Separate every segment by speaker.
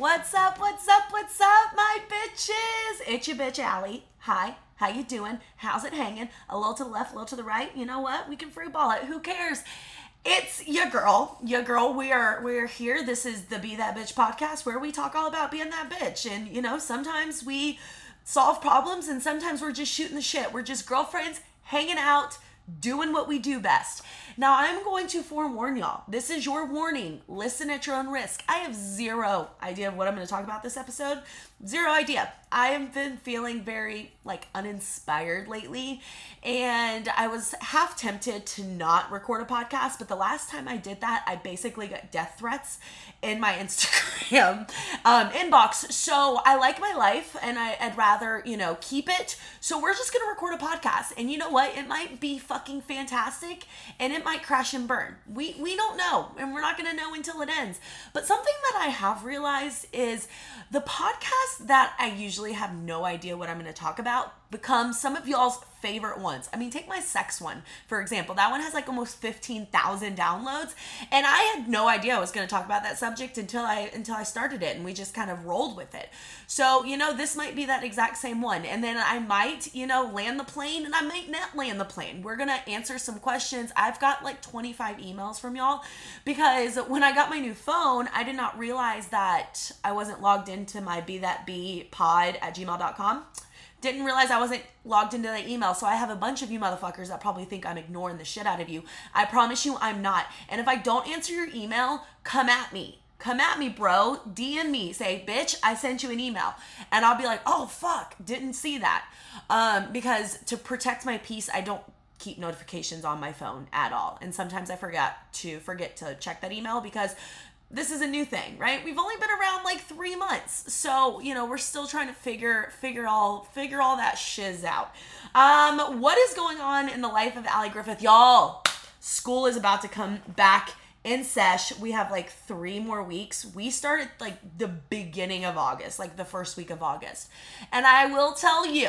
Speaker 1: What's up? What's up? What's up, my bitches? It's your bitch Allie. Hi. How you doing? How's it hanging? A little to the left, a little to the right. You know what? We can free ball it. Who cares? It's your girl, your girl. We are we are here. This is the Be That Bitch podcast where we talk all about being that bitch. And you know, sometimes we solve problems and sometimes we're just shooting the shit. We're just girlfriends hanging out, doing what we do best. Now, I'm going to forewarn y'all. This is your warning. Listen at your own risk. I have zero idea of what I'm going to talk about this episode. Zero idea. I have been feeling very like uninspired lately, and I was half tempted to not record a podcast. But the last time I did that, I basically got death threats in my Instagram um, inbox. So I like my life, and I, I'd rather you know keep it. So we're just gonna record a podcast, and you know what? It might be fucking fantastic, and it might crash and burn. We we don't know, and we're not gonna know until it ends. But something that I have realized is the podcast that I usually have no idea what I'm gonna talk about become some of y'all's favorite ones. I mean, take my sex one, for example. That one has like almost 15,000 downloads, and I had no idea I was going to talk about that subject until I until I started it and we just kind of rolled with it. So, you know, this might be that exact same one. And then I might, you know, land the plane and I might not land the plane. We're going to answer some questions. I've got like 25 emails from y'all because when I got my new phone, I did not realize that I wasn't logged into my be that be pod at gmail.com didn't realize I wasn't logged into the email. So I have a bunch of you motherfuckers that probably think I'm ignoring the shit out of you. I promise you I'm not. And if I don't answer your email, come at me. Come at me, bro. DM me. Say, bitch, I sent you an email. And I'll be like, oh, fuck, didn't see that. Um, because to protect my peace, I don't keep notifications on my phone at all. And sometimes I forget to forget to check that email because this is a new thing, right? We've only been around like three months, so you know we're still trying to figure figure all figure all that shiz out. Um, what is going on in the life of Allie Griffith, y'all? School is about to come back in sesh. We have like three more weeks. We started like the beginning of August, like the first week of August, and I will tell you.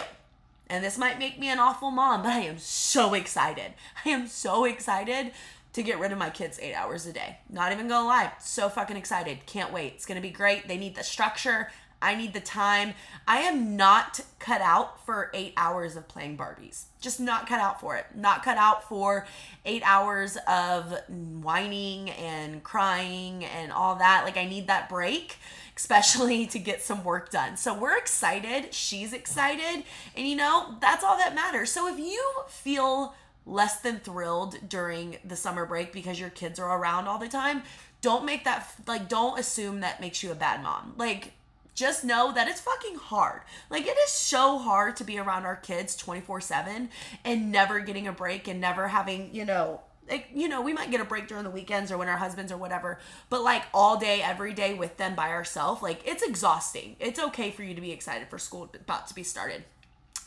Speaker 1: And this might make me an awful mom, but I am so excited. I am so excited to get rid of my kids eight hours a day. Not even gonna lie, so fucking excited. Can't wait. It's gonna be great. They need the structure. I need the time. I am not cut out for eight hours of playing Barbies. Just not cut out for it. Not cut out for eight hours of whining and crying and all that. Like, I need that break, especially to get some work done. So, we're excited. She's excited. And, you know, that's all that matters. So, if you feel less than thrilled during the summer break because your kids are around all the time, don't make that like don't assume that makes you a bad mom. Like just know that it's fucking hard. Like it is so hard to be around our kids 24/7 and never getting a break and never having, you know, like, you know, we might get a break during the weekends or when our husbands or whatever, but like all day, every day with them by ourselves, like it's exhausting. It's okay for you to be excited for school about to be started.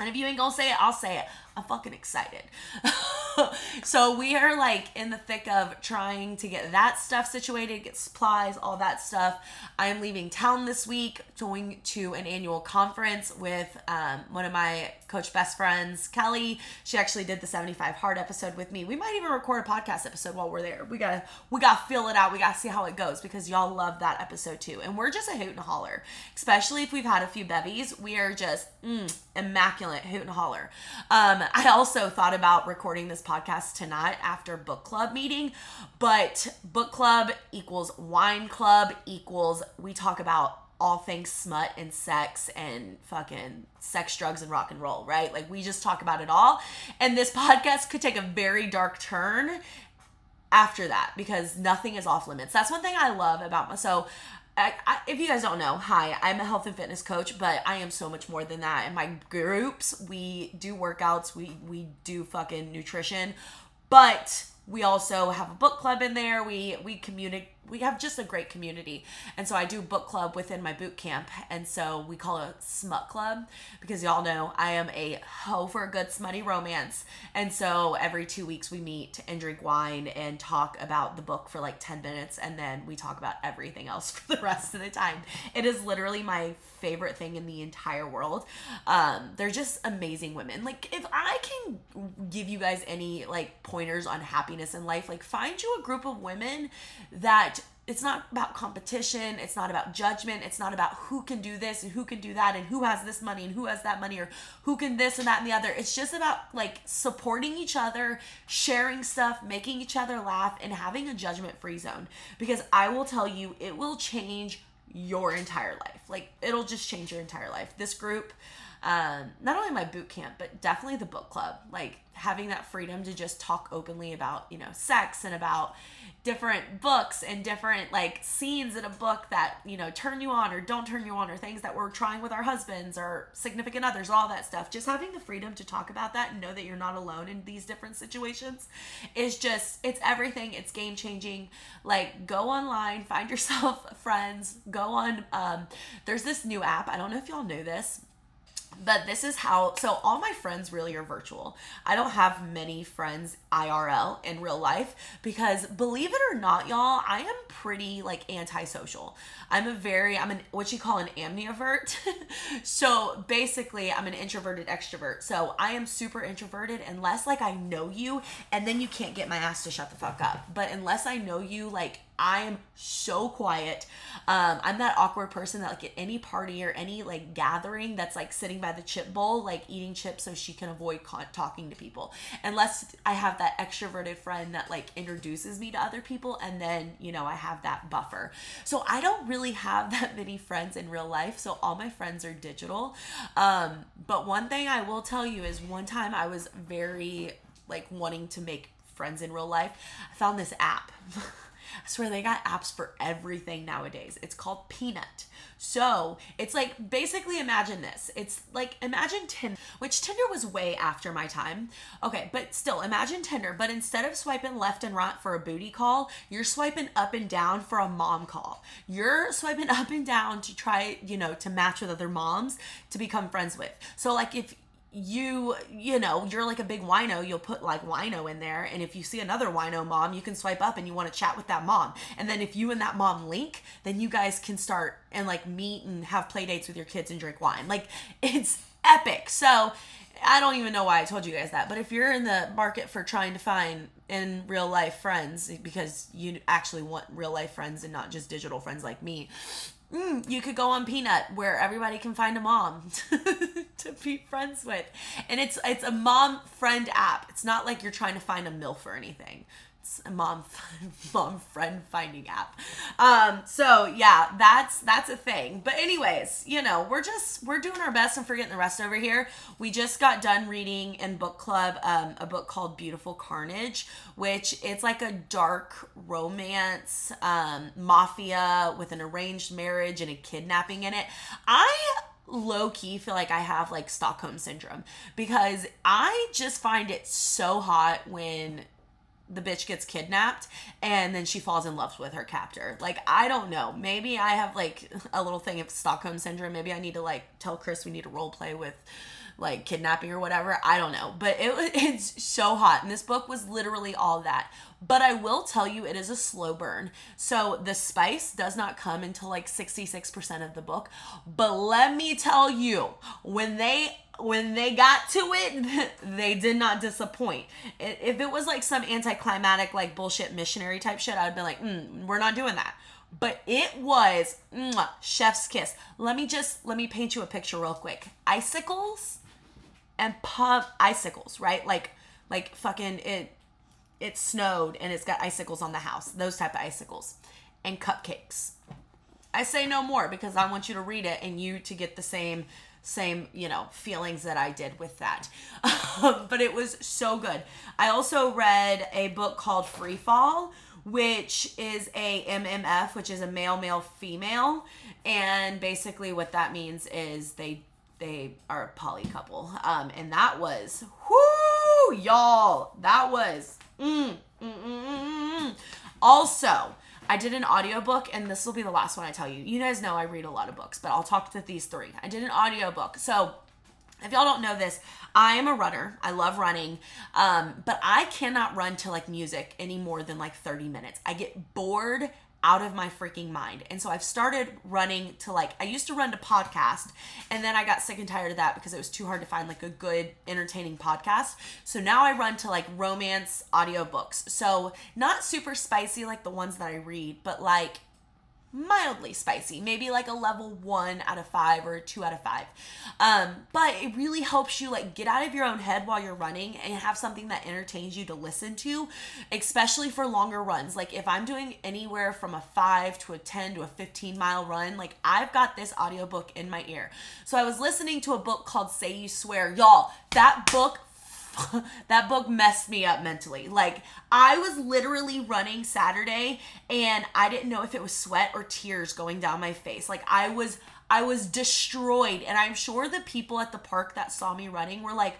Speaker 1: And if you ain't gonna say it, I'll say it. I'm fucking excited. so we are like in the thick of trying to get that stuff situated, get supplies, all that stuff. I am leaving town this week, going to an annual conference with um, one of my coach best friends, Kelly. She actually did the 75 hard episode with me. We might even record a podcast episode while we're there. We gotta we gotta feel it out. We gotta see how it goes because y'all love that episode too. And we're just a hoot and holler, especially if we've had a few bevies. We are just mm, immaculate hoot and holler. Um, I also thought about recording this podcast tonight after book club meeting, but book club equals wine club equals we talk about all things smut and sex and fucking sex, drugs, and rock and roll, right? Like we just talk about it all. And this podcast could take a very dark turn after that because nothing is off limits. That's one thing I love about my so I, I, if you guys don't know, hi, I'm a health and fitness coach, but I am so much more than that. In my groups, we do workouts, we we do fucking nutrition, but we also have a book club in there. We we communicate we have just a great community. And so I do book club within my boot camp. And so we call it smut club because y'all know I am a hoe for a good smutty romance. And so every two weeks we meet and drink wine and talk about the book for like 10 minutes. And then we talk about everything else for the rest of the time. It is literally my favorite thing in the entire world. Um, they're just amazing women. Like if I can give you guys any like pointers on happiness in life, like find you a group of women that that it's not about competition. It's not about judgment. It's not about who can do this and who can do that and who has this money and who has that money or who can this and that and the other. It's just about like supporting each other, sharing stuff, making each other laugh, and having a judgment free zone. Because I will tell you, it will change your entire life. Like, it'll just change your entire life. This group, um, not only my boot camp, but definitely the book club. Like, having that freedom to just talk openly about, you know, sex and about, different books and different like scenes in a book that you know turn you on or don't turn you on or things that we're trying with our husbands or significant others all that stuff. Just having the freedom to talk about that and know that you're not alone in these different situations is just it's everything. It's game changing. Like go online find yourself friends go on um, there's this new app. I don't know if y'all know this but this is how so all my friends really are virtual. I don't have many friends irl in real life because believe it or not y'all i am pretty like antisocial. I'm a very i'm an what you call an ambivert. So basically i'm an introverted extrovert. So i am super introverted unless like i know you and then you can't get my ass to shut the fuck up. But unless i know you like I am so quiet. Um, I'm that awkward person that like at any party or any like gathering that's like sitting by the chip bowl, like eating chips so she can avoid con- talking to people. Unless I have that extroverted friend that like introduces me to other people, and then you know I have that buffer. So I don't really have that many friends in real life. So all my friends are digital. Um, but one thing I will tell you is one time I was very like wanting to make friends in real life. I found this app. I swear they got apps for everything nowadays. It's called Peanut. So it's like basically imagine this. It's like imagine Tinder, which Tinder was way after my time. Okay, but still imagine Tinder, but instead of swiping left and right for a booty call, you're swiping up and down for a mom call. You're swiping up and down to try, you know, to match with other moms to become friends with. So like if you you know you're like a big wino you'll put like wino in there and if you see another wino mom you can swipe up and you want to chat with that mom. And then if you and that mom link then you guys can start and like meet and have play dates with your kids and drink wine. Like it's epic. So i don't even know why i told you guys that but if you're in the market for trying to find in real life friends because you actually want real life friends and not just digital friends like me Mm, you could go on Peanut where everybody can find a mom to be friends with. And it's it's a mom friend app. It's not like you're trying to find a MILF or anything mom mom friend finding app. Um so yeah that's that's a thing. But anyways you know we're just we're doing our best and forgetting the rest over here. We just got done reading in book club um, a book called beautiful carnage which it's like a dark romance um mafia with an arranged marriage and a kidnapping in it. I low key feel like I have like Stockholm syndrome because I just find it so hot when the bitch gets kidnapped and then she falls in love with her captor. Like I don't know. Maybe I have like a little thing of Stockholm syndrome. Maybe I need to like tell Chris we need to role play with like kidnapping or whatever. I don't know. But it it's so hot. And this book was literally all that. But I will tell you it is a slow burn. So the spice does not come until like 66% of the book. But let me tell you, when they when they got to it, they did not disappoint. If it was like some anticlimactic, like bullshit missionary type shit, I'd be like, mm, we're not doing that. But it was mwah, chef's kiss. Let me just let me paint you a picture real quick. Icicles and pump icicles, right? Like like fucking it it snowed and it's got icicles on the house. Those type of icicles and cupcakes. I say no more because I want you to read it and you to get the same same, you know, feelings that I did with that. but it was so good. I also read a book called Free Fall, which is a MMF, which is a male, male, female. And basically what that means is they they are a poly couple. Um, and that was whoo, y'all. That was mm, mm, mm, mm, mm. also I did an audiobook, and this will be the last one I tell you. You guys know I read a lot of books, but I'll talk to these three. I did an audiobook. So if y'all don't know this, I am a runner. I love running. Um, but I cannot run to like music any more than like 30 minutes. I get bored out of my freaking mind. And so I've started running to like I used to run to podcast and then I got sick and tired of that because it was too hard to find like a good entertaining podcast. So now I run to like romance audiobooks. So not super spicy like the ones that I read, but like mildly spicy, maybe like a level one out of five or two out of five. Um, but it really helps you like get out of your own head while you're running and have something that entertains you to listen to, especially for longer runs. Like if I'm doing anywhere from a five to a 10 to a 15 mile run, like I've got this audiobook in my ear. So I was listening to a book called Say You Swear. Y'all, that book that book messed me up mentally. Like I was literally running Saturday and I didn't know if it was sweat or tears going down my face. Like I was I was destroyed and I'm sure the people at the park that saw me running were like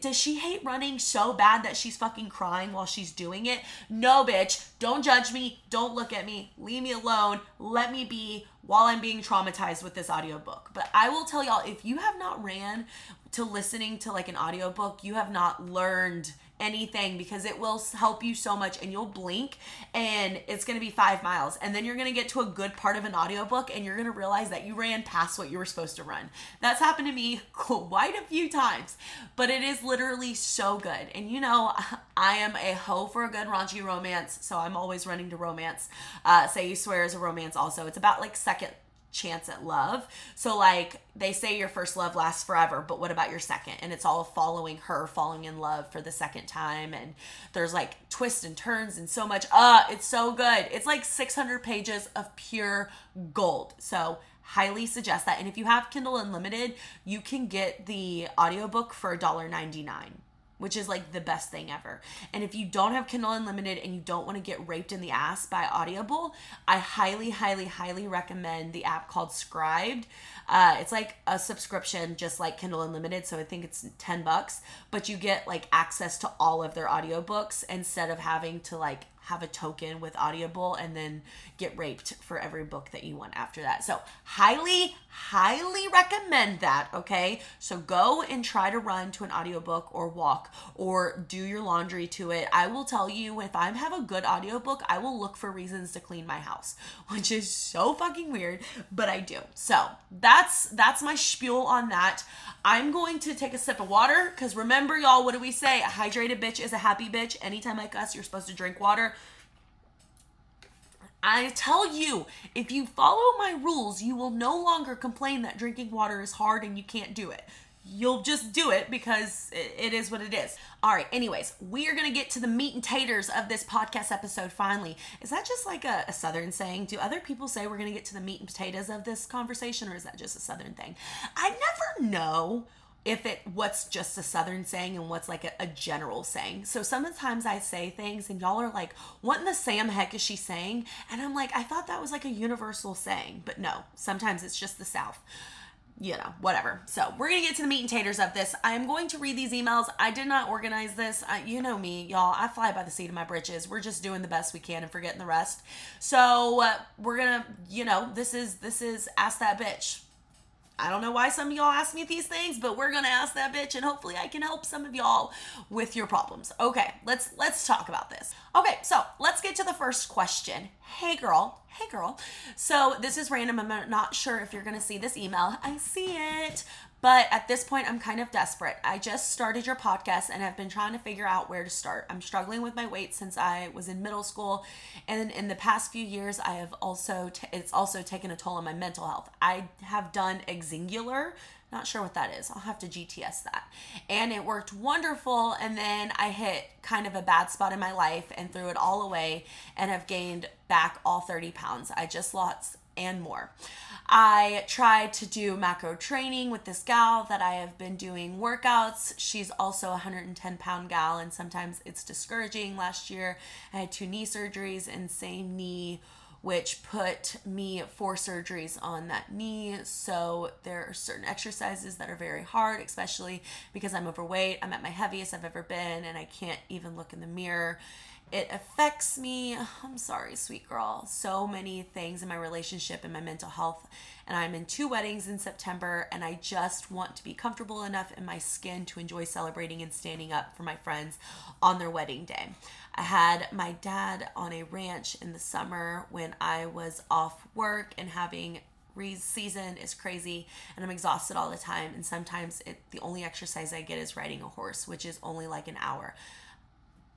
Speaker 1: does she hate running so bad that she's fucking crying while she's doing it? No, bitch. Don't judge me. Don't look at me. Leave me alone. Let me be while I'm being traumatized with this audiobook. But I will tell y'all if you have not ran to listening to like an audiobook, you have not learned anything because it will help you so much and you'll blink and it's going to be 5 miles and then you're going to get to a good part of an audiobook and you're going to realize that you ran past what you were supposed to run. That's happened to me quite a few times, but it is literally so good. And you know, I am a hoe for a good raunchy romance, so I'm always running to romance. Uh, Say You Swear is a romance also. It's about like second chance at love. So like they say your first love lasts forever, but what about your second? And it's all following her falling in love for the second time and there's like twists and turns and so much uh it's so good. It's like 600 pages of pure gold. So highly suggest that. And if you have Kindle Unlimited, you can get the audiobook for $1.99 which is like the best thing ever. And if you don't have Kindle Unlimited and you don't want to get raped in the ass by Audible, I highly, highly, highly recommend the app called Scribd. Uh, it's like a subscription, just like Kindle Unlimited. So I think it's 10 bucks, but you get like access to all of their audiobooks instead of having to like have a token with Audible and then get raped for every book that you want after that. So, highly, highly recommend that, okay? So, go and try to run to an audiobook or walk or do your laundry to it. I will tell you if I have a good audiobook, I will look for reasons to clean my house, which is so fucking weird, but I do. So, that's that's my spiel on that. I'm going to take a sip of water cuz remember y'all, what do we say? A hydrated bitch is a happy bitch. Anytime like us, you're supposed to drink water. I tell you, if you follow my rules, you will no longer complain that drinking water is hard and you can't do it. You'll just do it because it is what it is. All right, anyways, we are going to get to the meat and taters of this podcast episode finally. Is that just like a, a Southern saying? Do other people say we're going to get to the meat and potatoes of this conversation, or is that just a Southern thing? I never know if it what's just a southern saying and what's like a, a, general saying. So sometimes i say things and y'all are like what in the sam heck is she saying? And i'm like i thought that was like a universal saying but no sometimes it's just the south. You know whatever. So we're gonna get to the meat and taters of this. I'm going to read these emails. I did not organize this. I, you know me y'all i fly by the seat of my britches. We're just doing the best we can and forgetting the rest. So uh, we're gonna you know this is this is ask that bitch I don't know why some of y'all ask me these things, but we're gonna ask that bitch, and hopefully I can help some of y'all with your problems. Okay, let's let's talk about this. Okay, so let's get to the first question. Hey girl, hey girl. So this is random. I'm not sure if you're gonna see this email. I see it, but at this point, I'm kind of desperate. I just started your podcast and I've been trying to figure out where to start. I'm struggling with my weight since I was in middle school, and in the past few years, I have also t- it's also taken a toll on my mental health. I have done Xyngular. Not sure what that is. I'll have to GTS that. And it worked wonderful. And then I hit kind of a bad spot in my life and threw it all away and have gained back all 30 pounds. I just lost and more. I tried to do macro training with this gal that I have been doing workouts. She's also a 110 pound gal, and sometimes it's discouraging. Last year, I had two knee surgeries and same knee which put me four surgeries on that knee. So there are certain exercises that are very hard, especially because I'm overweight. I'm at my heaviest I've ever been, and I can't even look in the mirror It affects me. I'm sorry, sweet girl. So many things in my relationship and my mental health. And I'm in two weddings in September, and I just want to be comfortable enough in my skin to enjoy celebrating and standing up for my friends on their wedding day. I had my dad on a ranch in the summer when I was off work and having season is crazy and I'm exhausted all the time and sometimes it the only exercise I get is riding a horse which is only like an hour.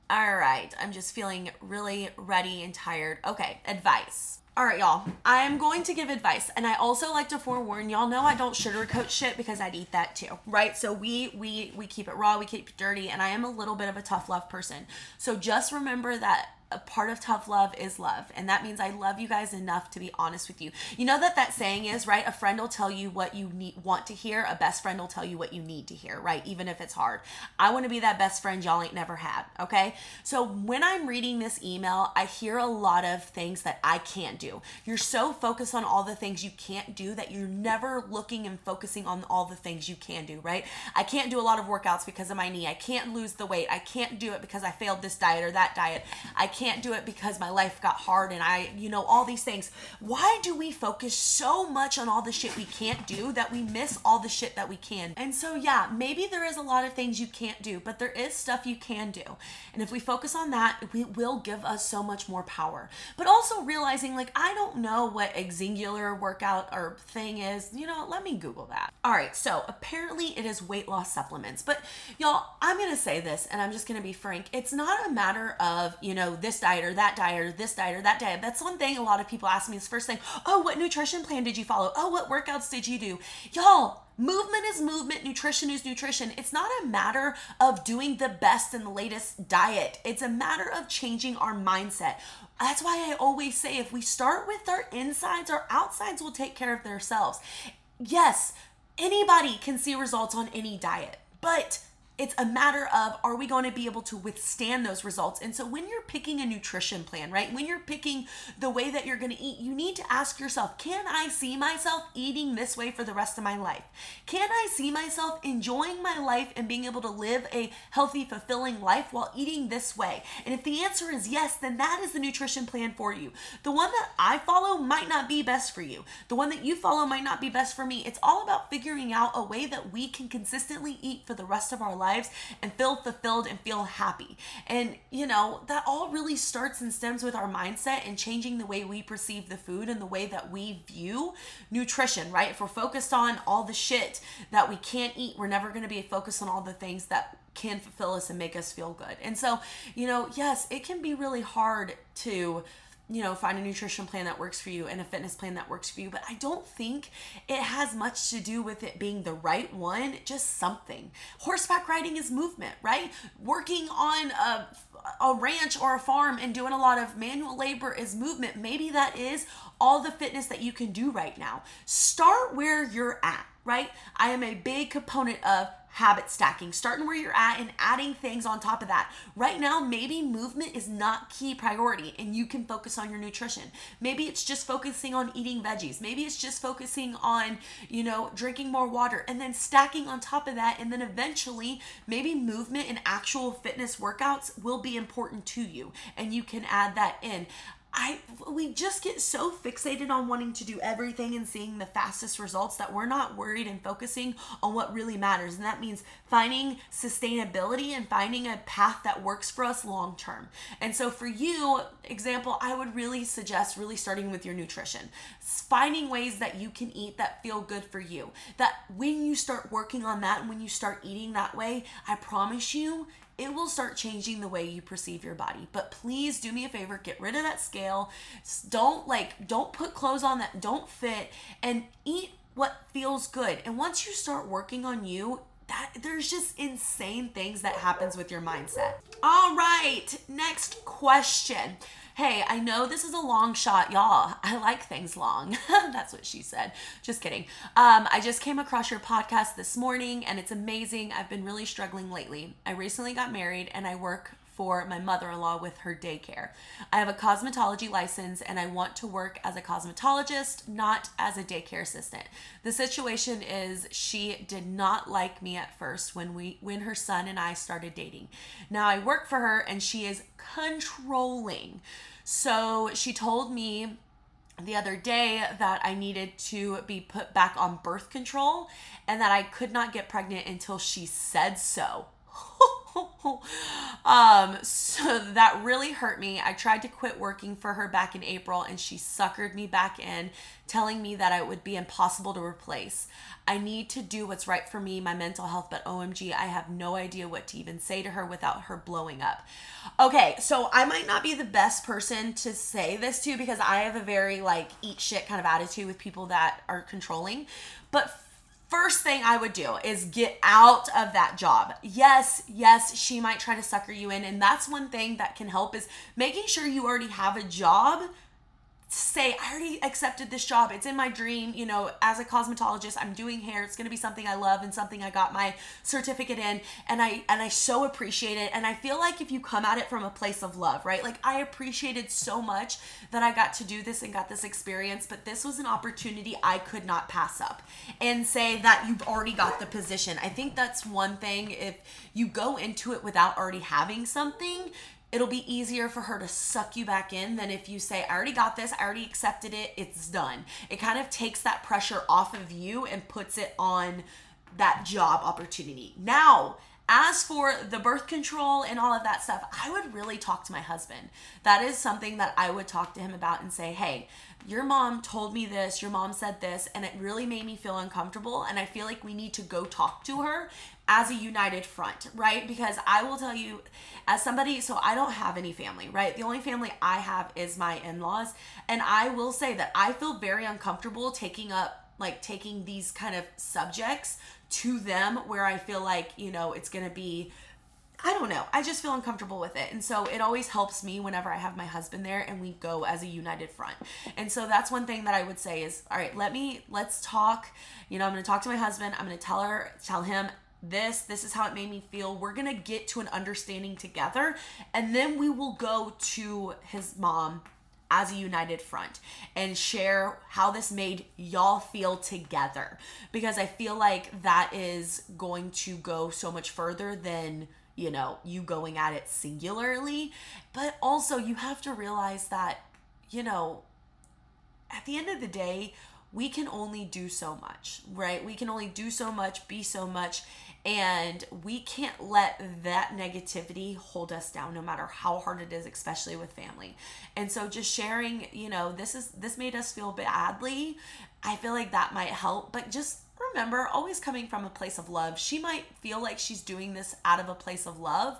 Speaker 1: All right, I'm just feeling really ready and tired. Okay, advice. All right, y'all. I'm going to give advice, and I also like to forewarn y'all. Know I don't sugarcoat shit because I'd eat that too, right? So we we we keep it raw, we keep it dirty, and I am a little bit of a tough love person. So just remember that a part of tough love is love and that means i love you guys enough to be honest with you. You know that that saying is right? A friend will tell you what you need want to hear. A best friend will tell you what you need to hear right? Even if it's hard. I want to be that best friend y'all ain't never had okay? So when i'm reading this email i hear a lot of things that i can't do. You're so focused on all the things you can't do that you're never looking and focusing on all the things you can do right? I can't do a lot of workouts because of my knee. I can't lose the weight. I can't do it because i failed this diet or that diet. I can't can't do it because my life got hard and I, you know, all these things. Why do we focus so much on all the shit we can't do that we miss all the shit that we can? And so, yeah, maybe there is a lot of things you can't do, but there is stuff you can do. And if we focus on that, it will give us so much more power. But also realizing, like, I don't know what a singular workout or thing is. You know, let me Google that. All right, so apparently it is weight loss supplements. But y'all, I'm gonna say this and I'm just gonna be frank. It's not a matter of, you know, this this diet or that diet or this diet or that diet. That's one thing a lot of people ask me is first thing, oh, what nutrition plan did you follow? Oh, what workouts did you do? Y'all, Movement is movement, nutrition is nutrition. It's not a matter of doing the best and the latest diet. It's a matter of changing our mindset. That's why I always say if we start with our insides, our outsides will take care of themselves. Yes, anybody can see results on any diet, but it's a matter of are we going to be able to withstand those results? And so when you're picking a nutrition plan right when you're picking the way that you're going to eat you need to ask yourself can i see myself eating this way for the rest of my life? Can i see myself enjoying my life and being able to live a healthy fulfilling life while eating this way? And if the answer is yes then that is the nutrition plan for you. The one that i follow might not be best for you. The one that you follow might not be best for me. It's all about figuring out a way that we can consistently eat for the rest of our life lives and feel fulfilled and feel happy. And, you know, that all really starts and stems with our mindset and changing the way we perceive the food and the way that we view nutrition, right? If we're focused on all the shit that we can't eat, we're never going to be focused on all the things that can fulfill us and make us feel good. And so, you know, yes, it can be really hard to you know, find a nutrition plan that works for you and a fitness plan that works for you. But I don't think it has much to do with it being the right one, just something. Horseback riding is movement, right? Working on a, a ranch or a farm and doing a lot of manual labor is movement. Maybe that is all the fitness that you can do right now. Start where you're at, right? I am a big component of habit stacking, starting where you're at and adding things on top of that. Right now, maybe movement is not key priority and you can focus on your nutrition. Maybe it's just focusing on eating veggies. Maybe it's just focusing on, you know, drinking more water and then stacking on top of that. And then eventually, maybe movement and actual fitness workouts will be important to you and you can add that in. I we just get so fixated on wanting to do everything and seeing the fastest results that we're not worried and focusing on what really matters. And that means finding sustainability and finding a path that works for us long term. And so for you, example, I would really suggest really starting with your nutrition. Finding ways that you can eat that feel good for you. That when you start working on that and when you start eating that way, I promise you it will start changing the way you perceive your body. But please do me a favor, get rid of that scale. Don't like don't put clothes on that don't fit and eat what feels good. And once you start working on you, that there's just insane things that happens with your mindset. All right, next question. Hey, I know this is a long shot, y'all. I like things long. That's what she said. Just kidding. Um, I just came across your podcast this morning and it's amazing. I've been really struggling lately. I recently got married and I work for my mother in law with her daycare. I have a cosmetology license and I want to work as a cosmetologist, not as a daycare assistant. The situation is she did not like me at first when we when her son and I started dating. Now I work for her and she is controlling. So she told me the other day that I needed to be put back on birth control and that I could not get pregnant until she said so. um, so that really hurt me. I tried to quit working for her back in April and she suckered me back in, telling me that it would be impossible to replace. I need to do what's right for me, my mental health, but OMG, I have no idea what to even say to her without her blowing up. Okay, so I might not be the best person to say this to because I have a very like eat shit kind of attitude with people that are controlling. But first thing I would do is get out of that job. Yes, yes, she might try to sucker you in. And that's one thing that can help is making sure you already have a job say i already accepted this job. It's in my dream you know as a cosmetologist i'm doing hair. It's going to be something i love and something i got my certificate in. And i and i so appreciate it. And i feel like if you come at it from a place of love right? Like i appreciated so much that i got to do this and got this experience but this was an opportunity i could not pass up and say that you've already got the position. I think that's one thing if you go into it without already having something it'll be easier for her to suck you back in than if you say, I already got this, I already accepted it, it's done. It kind of takes that pressure off of you and puts it on that job opportunity. Now, as for the birth control and all of that stuff, I would really talk to my husband. That is something that I would talk to him about and say, hey, your mom told me this, your mom said this, and it really made me feel uncomfortable. And I feel like we need to go talk to her as a united front, right? Because I will tell you, as somebody, so I don't have any family, right? The only family I have is my in laws. And I will say that I feel very uncomfortable taking up, like, taking these kind of subjects to them where I feel like, you know, it's going to be I don't know. I just feel uncomfortable with it. And so it always helps me whenever I have my husband there and we go as a united front. And so that's one thing that I would say is, all right, let me let's talk. You know, I'm going to talk to my husband. I'm going to tell her tell him this this is how it made me feel. We're gonna get to an understanding together and then we will go to his mom as a united front and share how this made y'all feel together. Because I feel like that is going to go so much further than you know you going at it singularly. But also you have to realize that you know at the end of the day we can only do so much, right? We can only do so much, be so much, and we can't let that negativity hold us down no matter how hard it is especially with family. And so just sharing you know this is this made us feel badly. I feel like that might help but just remember, always coming from a place of love. She might feel like she's doing this out of a place of love,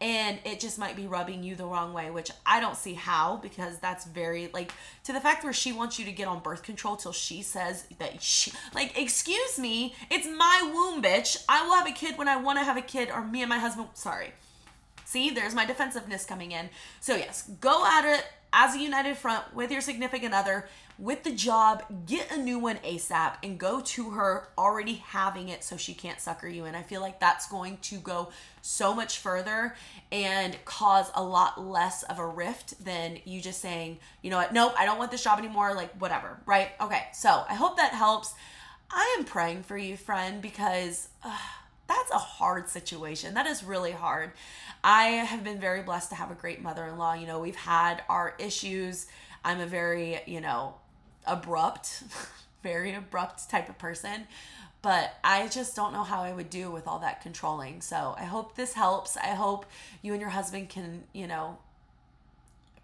Speaker 1: and it just might be rubbing you the wrong way, which I don't see how because that's very like to the fact where she wants you to get on birth control till she says that she like, excuse me, it's my womb, bitch. I will have a kid when I want to have a kid, or me and my husband. Sorry. See, there's my defensiveness coming in. So, yes, go at it as a united front with your significant other with the job, get a new one ASAP and go to her already having it so she can't sucker you And I feel like that's going to go so much further and cause a lot less of a rift than you just saying, you know what, nope, I don't want this job anymore, like whatever, right? Okay, so I hope that helps. I am praying for you, friend, because uh, that's a hard situation. That is really hard. I have been very blessed to have a great mother in law. You know, we've had our issues. I'm a very, you know, abrupt, very abrupt type of person. But I just don't know how I would do with all that controlling. So I hope this helps. I hope you and your husband can, you know,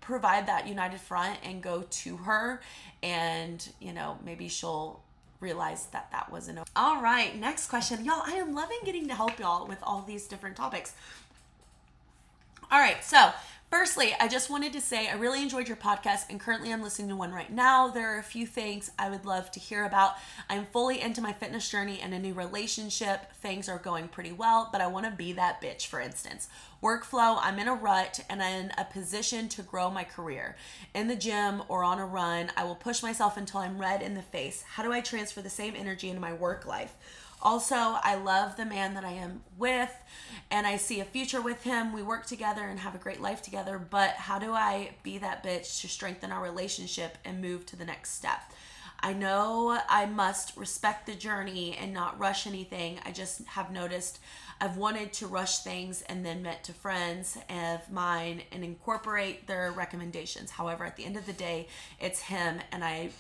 Speaker 1: provide that united front and go to her and, you know, maybe she'll realize that that wasn't okay. all right next question y'all i am loving getting to help y'all with all these different topics all right so Firstly, I just wanted to say I really enjoyed your podcast and currently I'm listening to one right now. There are a few things I would love to hear about. I'm fully into my fitness journey and a new relationship. Things are going pretty well, but I want to be that bitch, for instance. Workflow, I'm in a rut and I'm in a position to grow my career. In the gym or on a run, I will push myself until I'm red in the face. How do I transfer the same energy into my work life? Also, I love the man that I am with and I see a future with him. We work together and have a great life together, but how do I be that bitch to strengthen our relationship and move to the next step? I know I must respect the journey and not rush anything. I just have noticed I've wanted to rush things and then met to friends of mine and incorporate their recommendations. However, at the end of the day, it's him and I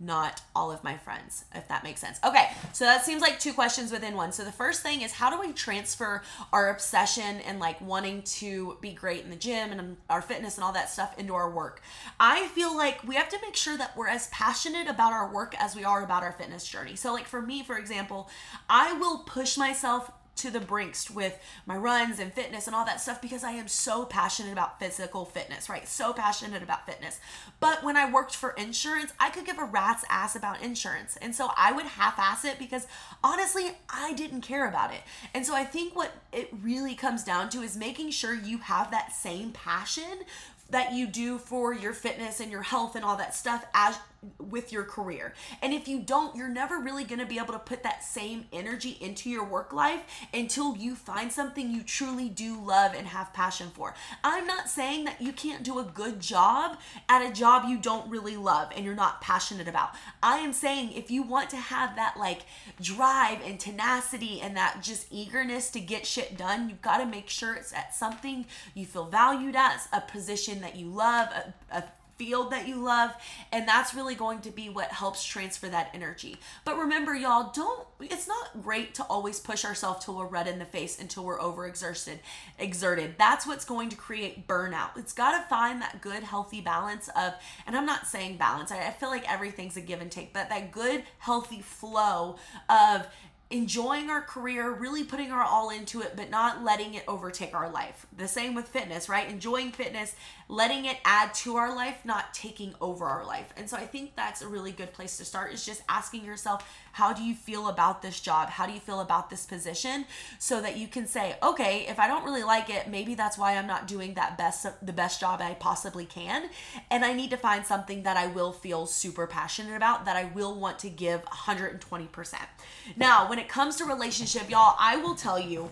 Speaker 1: not all of my friends, if that makes sense. Okay, so that seems like two questions within one. So the first thing is how do we transfer our obsession and like wanting to be great in the gym and our fitness and all that stuff into our work? I feel like we have to make sure that we're as passionate about our work as we are about our fitness journey. So, like for me, for example, I will push myself to the brinks with my runs and fitness and all that stuff because I am so passionate about physical fitness, right? So passionate about fitness. But when I worked for insurance, I could give a rat's ass about insurance. And so I would half ass it because honestly, I didn't care about it. And so I think what it really comes down to is making sure you have that same passion that you do for your fitness and your health and all that stuff as with your career. And if you don't, you're never really going to be able to put that same energy into your work life until you find something you truly do love and have passion for. I'm not saying that you can't do a good job at a job you don't really love and you're not passionate about. I am saying if you want to have that like drive and tenacity and that just eagerness to get shit done, you've got to make sure it's at something you feel valued at, a position that you love, a, a field that you love and that's really going to be what helps transfer that energy but remember y'all don't it's not great to always push ourselves till we're red in the face until we're overexerted exerted that's what's going to create burnout it's got to find that good healthy balance of and i'm not saying balance I, I feel like everything's a give and take but that good healthy flow of enjoying our career, really putting our all into it, but not letting it overtake our life. The same with fitness, right? Enjoying fitness, letting it add to our life, not taking over our life. And so I think that's a really good place to start is just asking yourself, how do you feel about this job? How do you feel about this position? So that you can say, okay, if I don't really like it, maybe that's why I'm not doing that best the best job I possibly can. And I need to find something that I will feel super passionate about, that I will want to give 120%. Now, when it comes to relationship, y'all, I will tell you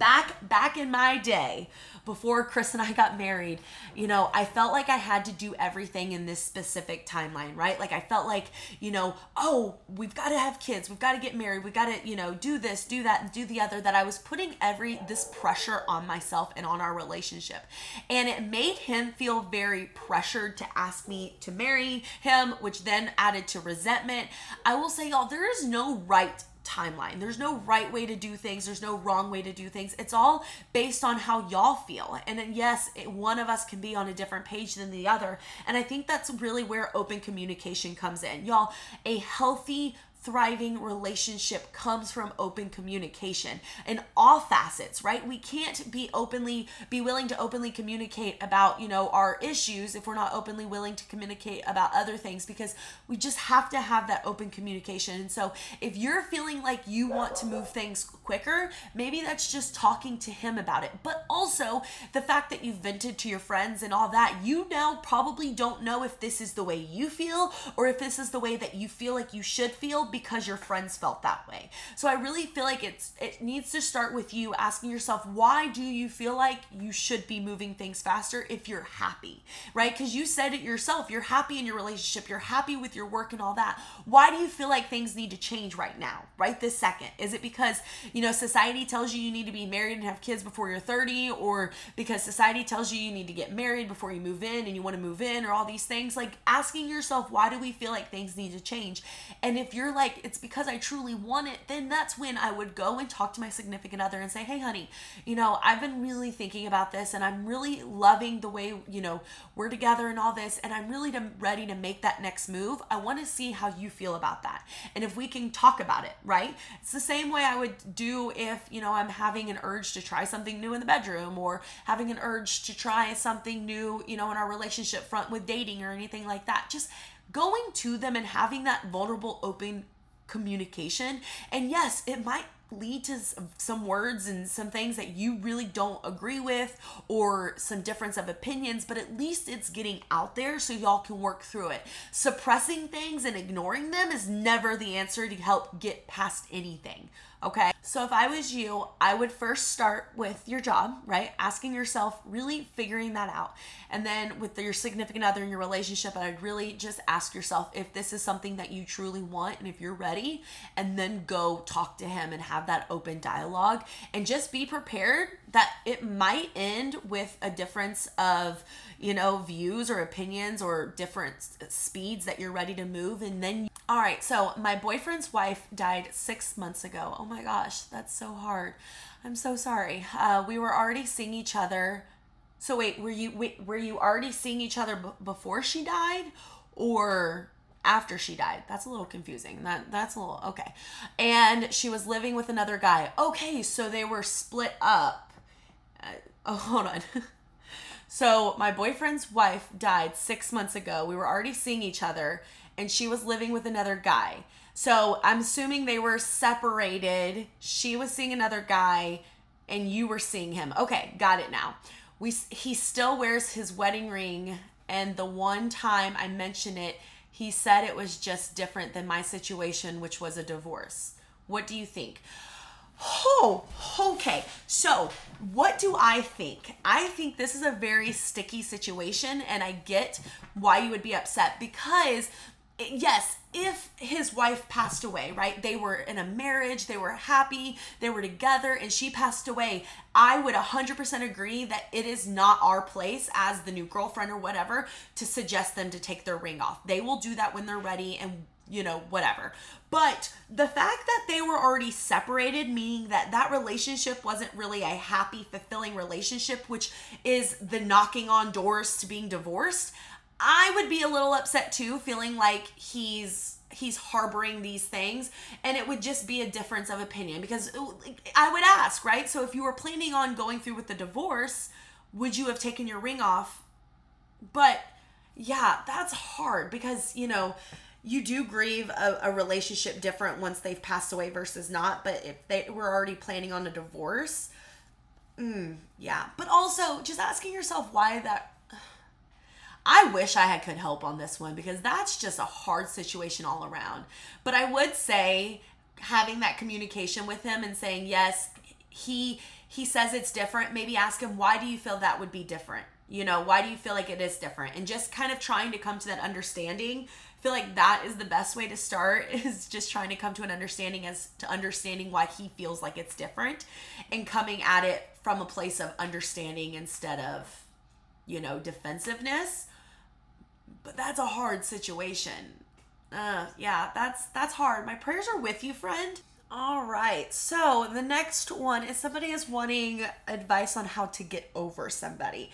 Speaker 1: back back in my day before Chris and I got married, you know, I felt like I had to do everything in this specific timeline, right? Like I felt like, you know, oh, we've got to have kids, we've got to get married, we've got to, you know, do this, do that, and do the other. That I was putting every this pressure on myself and on our relationship. And it made him feel very pressured to ask me to marry him, which then added to resentment. I will say, y'all, there is no right timeline. There's no right way to do things, there's no wrong way to do things. It's all based on how y'all feel. And yes, it, one of us can be on a different page than the other. And I think that's really where open communication comes in. Y'all, a healthy thriving relationship comes from open communication in all facets right? We can't be openly be willing to openly communicate about you know our issues if we're not openly willing to communicate about other things because we just have to have that open communication. And so if you're feeling like you want to move things quicker maybe that's just talking to him about it. But also the fact that you've vented to your friends and all that you now probably don't know if this is the way you feel or if this is the way that you feel like you should feel because your friends felt that way. So I really feel like it's it needs to start with you asking yourself why do you feel like you should be moving things faster if you're happy, right? Cuz you said it yourself, you're happy in your relationship, you're happy with your work and all that. Why do you feel like things need to change right now, right this second? Is it because, you know, society tells you you need to be married and have kids before you're 30 or because society tells you you need to get married before you move in and you want to move in or all these things? Like asking yourself why do we feel like things need to change? And if you're like it's because I truly want it, then that's when I would go and talk to my significant other and say, hey, honey, you know, I've been really thinking about this and I'm really loving the way, you know, we're together and all this, and I'm really ready to make that next move. I want to see how you feel about that. And if we can talk about it, right? It's the same way I would do if, you know, I'm having an urge to try something new in the bedroom or having an urge to try something new, you know, in our relationship front with dating or anything like that. Just going to them and having that vulnerable, open communication. And yes, it might lead to some words and some things that you really don't agree with or some difference of opinions, but at least it's getting out there so y'all can work through it. Suppressing things and ignoring them is never the answer to help get past anything. Okay. So if I was you, I would first start with your job, right? Asking yourself, really figuring that out. And then with your significant other in your relationship, I'd really just ask yourself if this is something that you truly want and if you're ready, and then go talk to him and have that open dialogue and just be prepared that it might end with a difference of, you know, views or opinions or different speeds that you're ready to move. And then, all right, so my boyfriend's wife died six months ago. Oh my gosh, that's so hard. I'm so sorry. Uh, we were already seeing each other. So wait, were you wait, were you already seeing each other b- before she died, or after she died? That's a little confusing. That that's a little okay. And she was living with another guy. Okay, so they were split up. Uh, oh, hold on. so my boyfriend's wife died six months ago. We were already seeing each other, and she was living with another guy. So I'm assuming they were separated. She was seeing another guy and you were seeing him. Okay, got it now. We he still wears his wedding ring and the one time I mentioned it, he said it was just different than my situation which was a divorce. What do you think? Oh, okay. So, what do I think? I think this is a very sticky situation, and I get why you would be upset because eh, yes, if his wife passed away, right? They were in a marriage, they were happy, they were together, and she passed away. I would 100% agree that it is not our place as the new girlfriend or whatever to suggest them to take their ring off. They will do that when they're ready and you know, whatever. But the fact that they were already separated, meaning that that relationship wasn't really a happy, fulfilling relationship, which is the knocking on doors to being divorced, I would be a little upset too, feeling like he's he's harboring these things and it would just be a difference of opinion because I would ask, right? So if you were planning on going through with the divorce, would you have taken your ring off? But yeah, that's hard because, you know, you do grieve a, a relationship different once they've passed away versus not. But if they were already planning on a divorce, mm, yeah. But also just asking yourself why that I wish I had could help on this one because that's just a hard situation all around. But I would say having that communication with him and saying yes, he he says it's different. Maybe ask him why do you feel that would be different? You know, why do you feel like it is different? And just kind of trying to come to that understanding. I feel like that is the best way to start is just trying to come to an understanding as to understanding why he feels like it's different and coming at it from a place of understanding instead of you know defensiveness but that's a hard situation. Uh, yeah, that's that's hard. My prayers are with you, friend. All right. So the next one is somebody is wanting advice on how to get over somebody.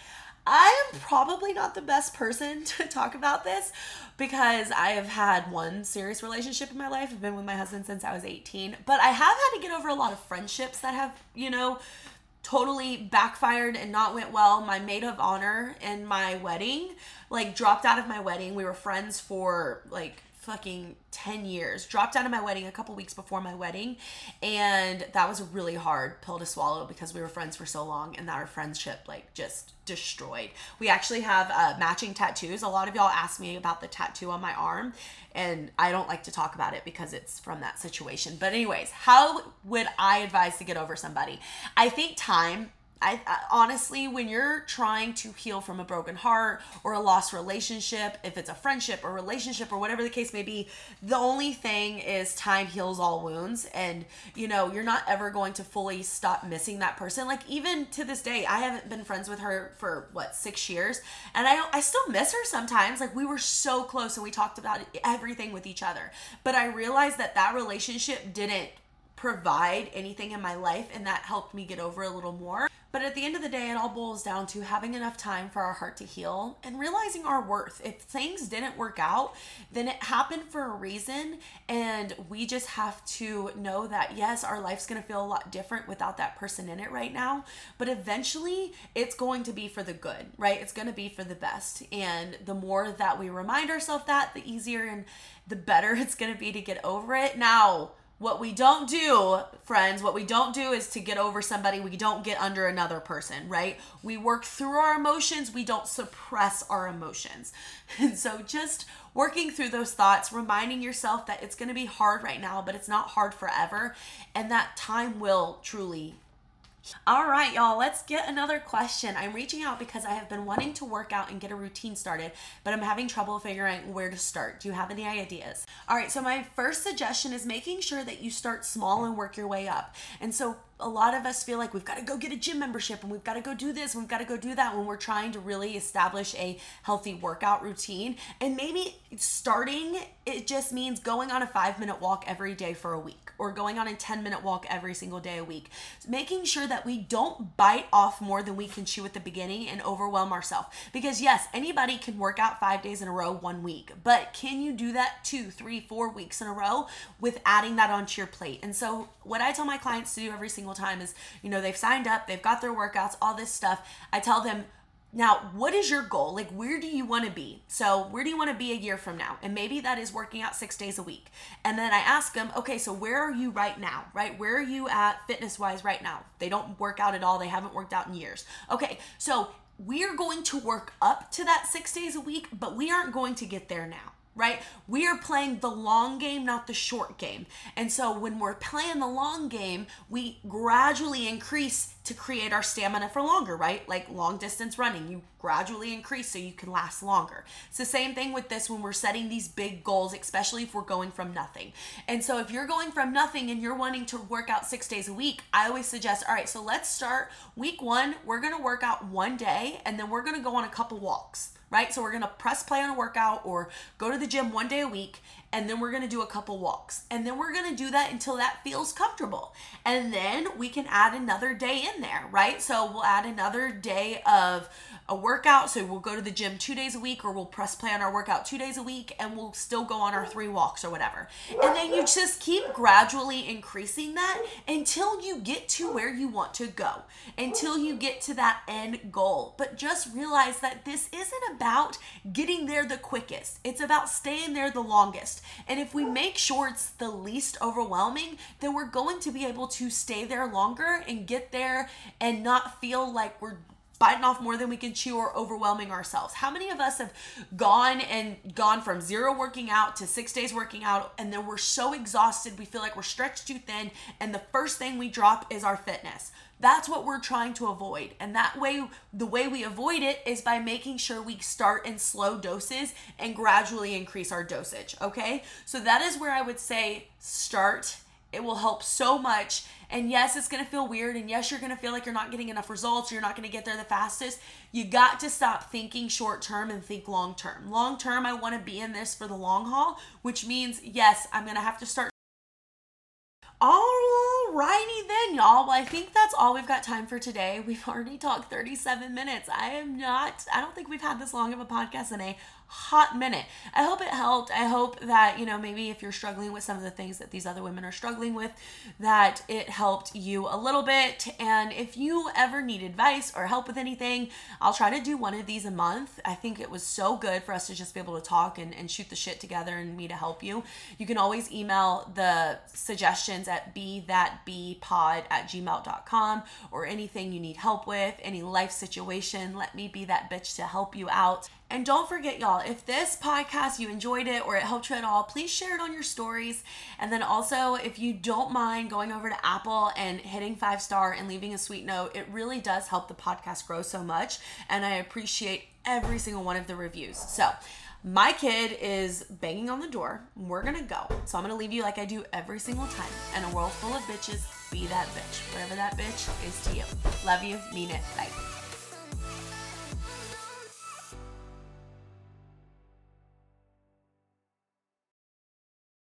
Speaker 1: I am probably not the best person to talk about this because I have had one serious relationship in my life. I've been with my husband since I was 18, but I have had to get over a lot of friendships that have, you know, totally backfired and not went well. My maid of honor in my wedding, like, dropped out of my wedding. We were friends for like fucking 10 years. Dropped out of my wedding a couple weeks before my wedding. And that was a really hard pill to swallow because we were friends for so long and that our friendship, like, just destroyed. We actually have uh, matching tattoos. A lot of y'all ask me about the tattoo on my arm, and I don't like to talk about it because it's from that situation. But, anyways, how would I advise to get over somebody? I think time I, I, honestly, when you're trying to heal from a broken heart or a lost relationship, if it's a friendship or relationship or whatever the case may be, the only thing is time heals all wounds. And, you know, you're not ever going to fully stop missing that person. Like, even to this day, I haven't been friends with her for what, six years. And I, I still miss her sometimes. Like, we were so close and we talked about everything with each other. But I realized that that relationship didn't provide anything in my life and that helped me get over a little more. But at the end of the day, it all boils down to having enough time for our heart to heal and realizing our worth. If things didn't work out, then it happened for a reason. And we just have to know that, yes, our life's going to feel a lot different without that person in it right now. But eventually, it's going to be for the good, right? It's going to be for the best. And the more that we remind ourselves that, the easier and the better it's going to be to get over it. Now, What we don't do, friends, what we don't do is to get over somebody. We don't get under another person, right? We work through our emotions. We don't suppress our emotions. And so just working through those thoughts, reminding yourself that it's going to be hard right now, but it's not hard forever. And that time will truly all right, y'all, let's get another question. I'm reaching out because I have been wanting to work out and get a routine started, but I'm having trouble figuring where to start. Do you have any ideas? All right, so my first suggestion is making sure that you start small and work your way up. And so a lot of us feel like we've got to go get a gym membership and we've got to go do this, and we've got to go do that when we're trying to really establish a healthy workout routine. And maybe starting, it just means going on a five minute walk every day for a week or going on a 10 minute walk every single day a week. Making sure that we don't bite off more than we can chew at the beginning and overwhelm ourselves. Because, yes, anybody can work out five days in a row one week, but can you do that two, three, four weeks in a row with adding that onto your plate? And so, what I tell my clients to do every single time is, you know, they've signed up, they've got their workouts, all this stuff. I tell them, now, what is your goal? Like, where do you want to be? So, where do you want to be a year from now? And maybe that is working out six days a week. And then I ask them, okay, so where are you right now, right? Where are you at fitness wise right now? They don't work out at all, they haven't worked out in years. Okay, so we're going to work up to that six days a week, but we aren't going to get there now right? We are playing the long game, not the short game. And so when we're playing the long game, we gradually increase to create our stamina for longer, right? Like long distance running, you gradually increase so you can last longer. It's the same thing with this when we're setting these big goals, especially if we're going from nothing. And so if you're going from nothing and you're wanting to work out six days a week, I always suggest, all right, so let's start week one. We're gonna work out one day and then we're gonna go on a couple walks right? So we're gonna press play on a workout or go to the gym one day a week, and then we're gonna do a couple walks. And then we're gonna do that until that feels comfortable. And then we can add another day in there, right? So we'll add another day of a workout. So we'll go to the gym two days a week, or we'll press play on our workout two days a week, and we'll still go on our three walks or whatever. And then you just keep gradually increasing that until you get to where you want to go, until you get to that end goal. But just realize that this isn't about getting there the quickest, it's about staying there the longest. And if we make sure it's the least overwhelming, then we're going to be able to stay there longer and get there and not feel like we're biting off more than we can chew or overwhelming ourselves. How many of us have gone and gone from zero working out to six days working out and then we're so exhausted, we feel like we're stretched too thin, and the first thing we drop is our fitness? That's what we're trying to avoid. And that way, the way we avoid it is by making sure we start in slow doses and gradually increase our dosage. Okay. So that is where I would say start it will help so much. And yes, it's going to feel weird. And yes, you're going to feel like you're not getting enough results. You're not going to get there the fastest. You got to stop thinking short term and think long term. Long term, I want to be in this for the long haul, which means, yes, I'm going to have to start. All righty then, y'all. Well, I think that's all we've got time for today. We've already talked 37 minutes. I am not, I don't think we've had this long of a podcast in a hot minute. I hope it helped. I hope that, you know, maybe if you're struggling with some of the things that these other women are struggling with, that it helped you a little bit. And if you ever need advice or help with anything, I'll try to do one of these a month. I think it was so good for us to just be able to talk and, and shoot the shit together and me to help you. You can always email the suggestions at be that be pod at gmail.com or anything you need help with, any life situation. Let me be that bitch to help you out. And don't forget, y'all, if this podcast, you enjoyed it or it helped you at all, please share it on your stories. And then also, if you don't mind going over to Apple and hitting five star and leaving a sweet note, it really does help the podcast grow so much. And I appreciate every single one of the reviews. So, my kid is banging on the door. We're gonna go. So I'm gonna leave you like I do every single time. In a world full of bitches, be that bitch. Whatever that bitch is to you. Love you. Mean it. Bye.